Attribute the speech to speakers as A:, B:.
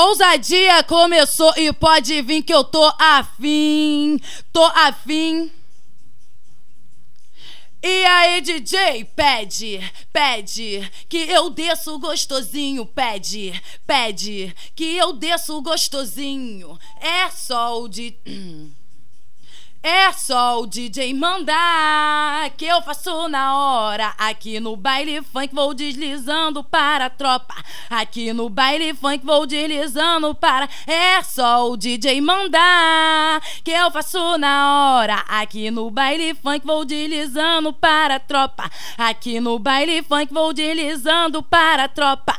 A: ousadia começou e pode vir que eu tô afim. Tô afim. E aí, DJ, pede, pede que eu desço gostosinho, pede, pede que eu desço gostosinho. É só o de. É só o DJ mandar que eu faço na hora. Aqui no baile funk vou deslizando para a tropa. Aqui no baile funk vou deslizando para. É só o DJ mandar que eu faço na hora. Aqui no baile funk vou deslizando para a tropa. Aqui no baile funk vou deslizando para a tropa.